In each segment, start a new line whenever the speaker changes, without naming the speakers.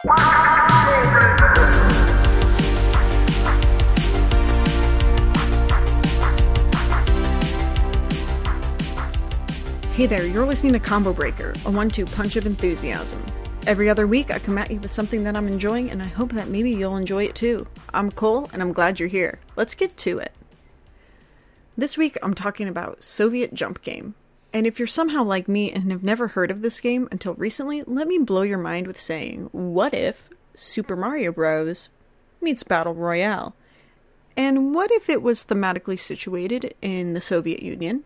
Hey there, you're listening to Combo Breaker, a one two punch of enthusiasm. Every other week, I come at you with something that I'm enjoying, and I hope that maybe you'll enjoy it too. I'm Cole, and I'm glad you're here. Let's get to it. This week, I'm talking about Soviet Jump Game. And if you're somehow like me and have never heard of this game until recently, let me blow your mind with saying, what if Super Mario Bros. meets Battle Royale? And what if it was thematically situated in the Soviet Union?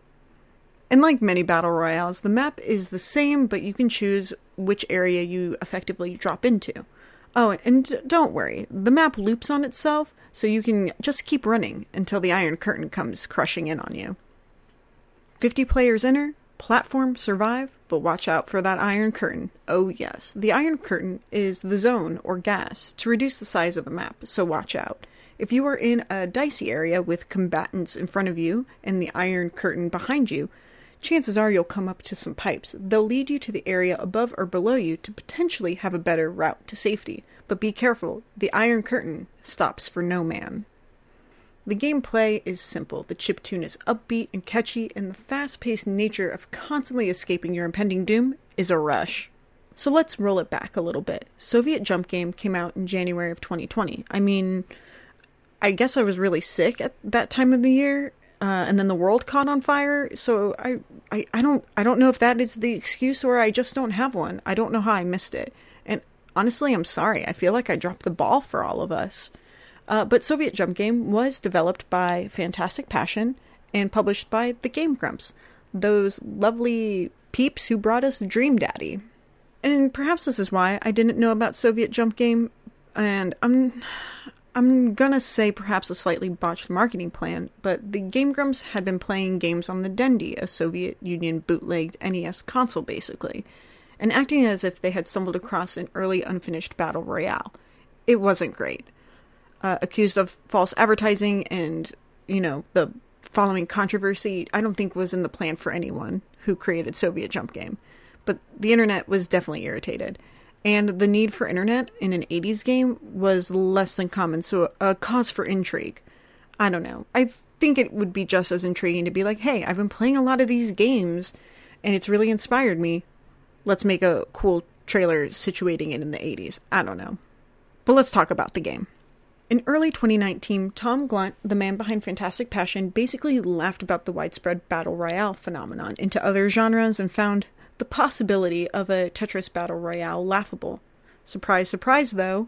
And like many battle royales, the map is the same, but you can choose which area you effectively drop into. Oh, and don't worry, the map loops on itself, so you can just keep running until the Iron Curtain comes crushing in on you. 50 players enter, platform, survive, but watch out for that Iron Curtain. Oh, yes, the Iron Curtain is the zone or gas to reduce the size of the map, so watch out. If you are in a dicey area with combatants in front of you and the Iron Curtain behind you, chances are you'll come up to some pipes. They'll lead you to the area above or below you to potentially have a better route to safety. But be careful, the Iron Curtain stops for no man. The gameplay is simple. The chiptune is upbeat and catchy, and the fast paced nature of constantly escaping your impending doom is a rush. So let's roll it back a little bit. Soviet Jump Game came out in January of 2020. I mean, I guess I was really sick at that time of the year, uh, and then the world caught on fire. So I, I, I don't, I don't know if that is the excuse or I just don't have one. I don't know how I missed it, and honestly, I'm sorry. I feel like I dropped the ball for all of us. Uh, but Soviet Jump Game was developed by Fantastic Passion and published by the Game Grumps, those lovely peeps who brought us Dream Daddy. And perhaps this is why I didn't know about Soviet Jump Game, and I'm I'm gonna say perhaps a slightly botched marketing plan, but the Game Grumps had been playing games on the Dendy, a Soviet Union bootlegged NES console basically, and acting as if they had stumbled across an early unfinished battle royale. It wasn't great. Uh, accused of false advertising and, you know, the following controversy, I don't think was in the plan for anyone who created Soviet Jump Game. But the internet was definitely irritated and the need for internet in an 80s game was less than common, so a cause for intrigue. I don't know. I think it would be just as intriguing to be like, hey, I've been playing a lot of these games and it's really inspired me. Let's make a cool trailer situating it in the 80s. I don't know. But let's talk about the game. In early 2019, Tom Glunt, the man behind Fantastic Passion, basically laughed about the widespread battle royale phenomenon into other genres and found the possibility of a Tetris Battle Royale laughable. Surprise, surprise, though,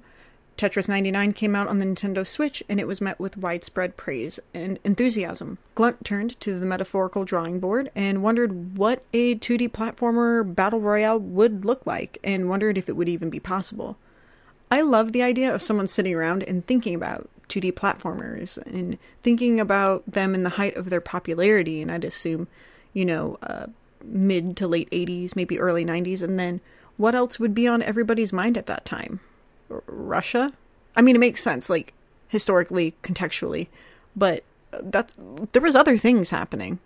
Tetris 99 came out on the Nintendo Switch and it was met with widespread praise and enthusiasm. Glunt turned to the metaphorical drawing board and wondered what a 2D platformer battle royale would look like and wondered if it would even be possible. I love the idea of someone sitting around and thinking about 2D platformers and thinking about them in the height of their popularity, and I'd assume, you know, uh, mid to late 80s, maybe early 90s, and then what else would be on everybody's mind at that time? R- Russia? I mean, it makes sense, like historically, contextually, but that's there was other things happening.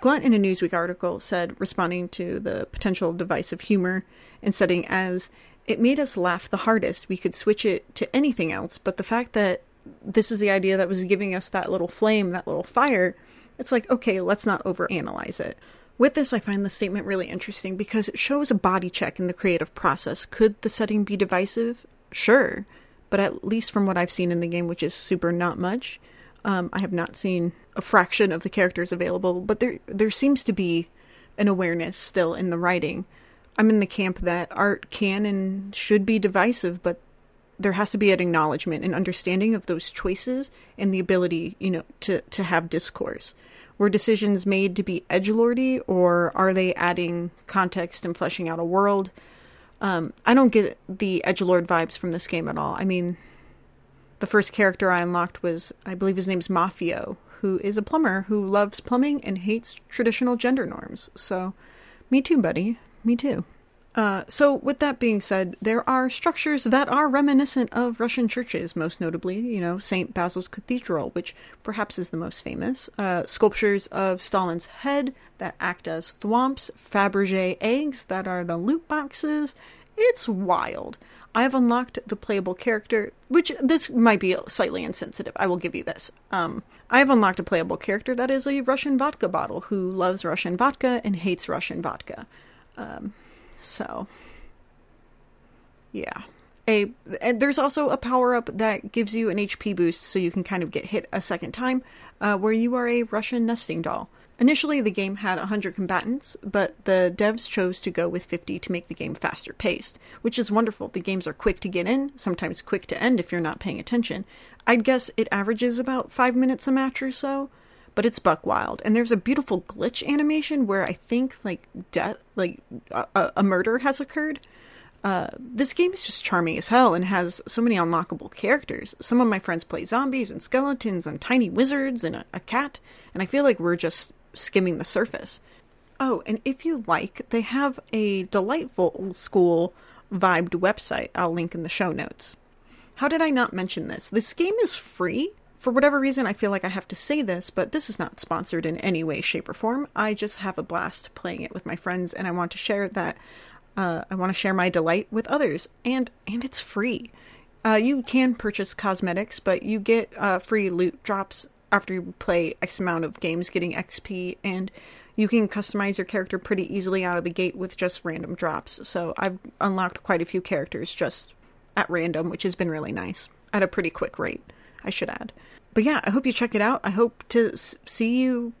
Glunt in a Newsweek article said, responding to the potential divisive humor and setting as it made us laugh the hardest. We could switch it to anything else, but the fact that this is the idea that was giving us that little flame, that little fire, it's like, okay, let's not overanalyze it. With this, I find the statement really interesting because it shows a body check in the creative process. Could the setting be divisive? Sure. But at least from what I've seen in the game, which is super not much, um, I have not seen a fraction of the characters available, but there there seems to be an awareness still in the writing. I'm in the camp that art can and should be divisive, but there has to be an acknowledgement and understanding of those choices and the ability, you know, to to have discourse. Were decisions made to be edge lordy, or are they adding context and fleshing out a world? Um, I don't get the edge lord vibes from this game at all. I mean, the first character I unlocked was, I believe his name's Mafio, who is a plumber who loves plumbing and hates traditional gender norms. So, me too, buddy. Me too. Uh, so, with that being said, there are structures that are reminiscent of Russian churches, most notably, you know, St. Basil's Cathedral, which perhaps is the most famous, uh, sculptures of Stalin's head that act as thwomps, Fabergé eggs that are the loot boxes, It's wild. I have unlocked the playable character, which this might be slightly insensitive. I will give you this. Um, I have unlocked a playable character that is a Russian vodka bottle who loves Russian vodka and hates Russian vodka. Um, so, yeah. A and there's also a power up that gives you an HP boost, so you can kind of get hit a second time, uh, where you are a Russian nesting doll. Initially, the game had 100 combatants, but the devs chose to go with 50 to make the game faster paced, which is wonderful. The games are quick to get in, sometimes quick to end if you're not paying attention. I'd guess it averages about 5 minutes a match or so, but it's buck wild. And there's a beautiful glitch animation where I think like death like a, a murder has occurred. Uh, this game is just charming as hell and has so many unlockable characters. Some of my friends play zombies and skeletons and tiny wizards and a, a cat, and I feel like we're just skimming the surface. Oh, and if you like, they have a delightful old school vibed website I'll link in the show notes. How did I not mention this? This game is free. For whatever reason, I feel like I have to say this, but this is not sponsored in any way, shape, or form. I just have a blast playing it with my friends, and I want to share that. Uh, I want to share my delight with others, and and it's free. Uh, you can purchase cosmetics, but you get uh, free loot drops after you play X amount of games getting XP, and you can customize your character pretty easily out of the gate with just random drops. So I've unlocked quite a few characters just at random, which has been really nice at a pretty quick rate, I should add. But yeah, I hope you check it out. I hope to see you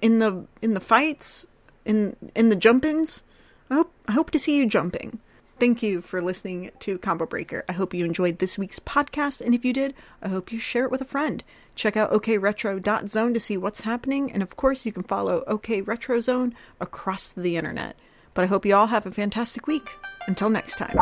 in the in the fights, in in the jump-ins. I hope I hope to see you jumping. Thank you for listening to Combo Breaker. I hope you enjoyed this week's podcast, and if you did, I hope you share it with a friend. Check out okretro.zone to see what's happening, and of course, you can follow OK Retro Zone across the internet. But I hope you all have a fantastic week. Until next time.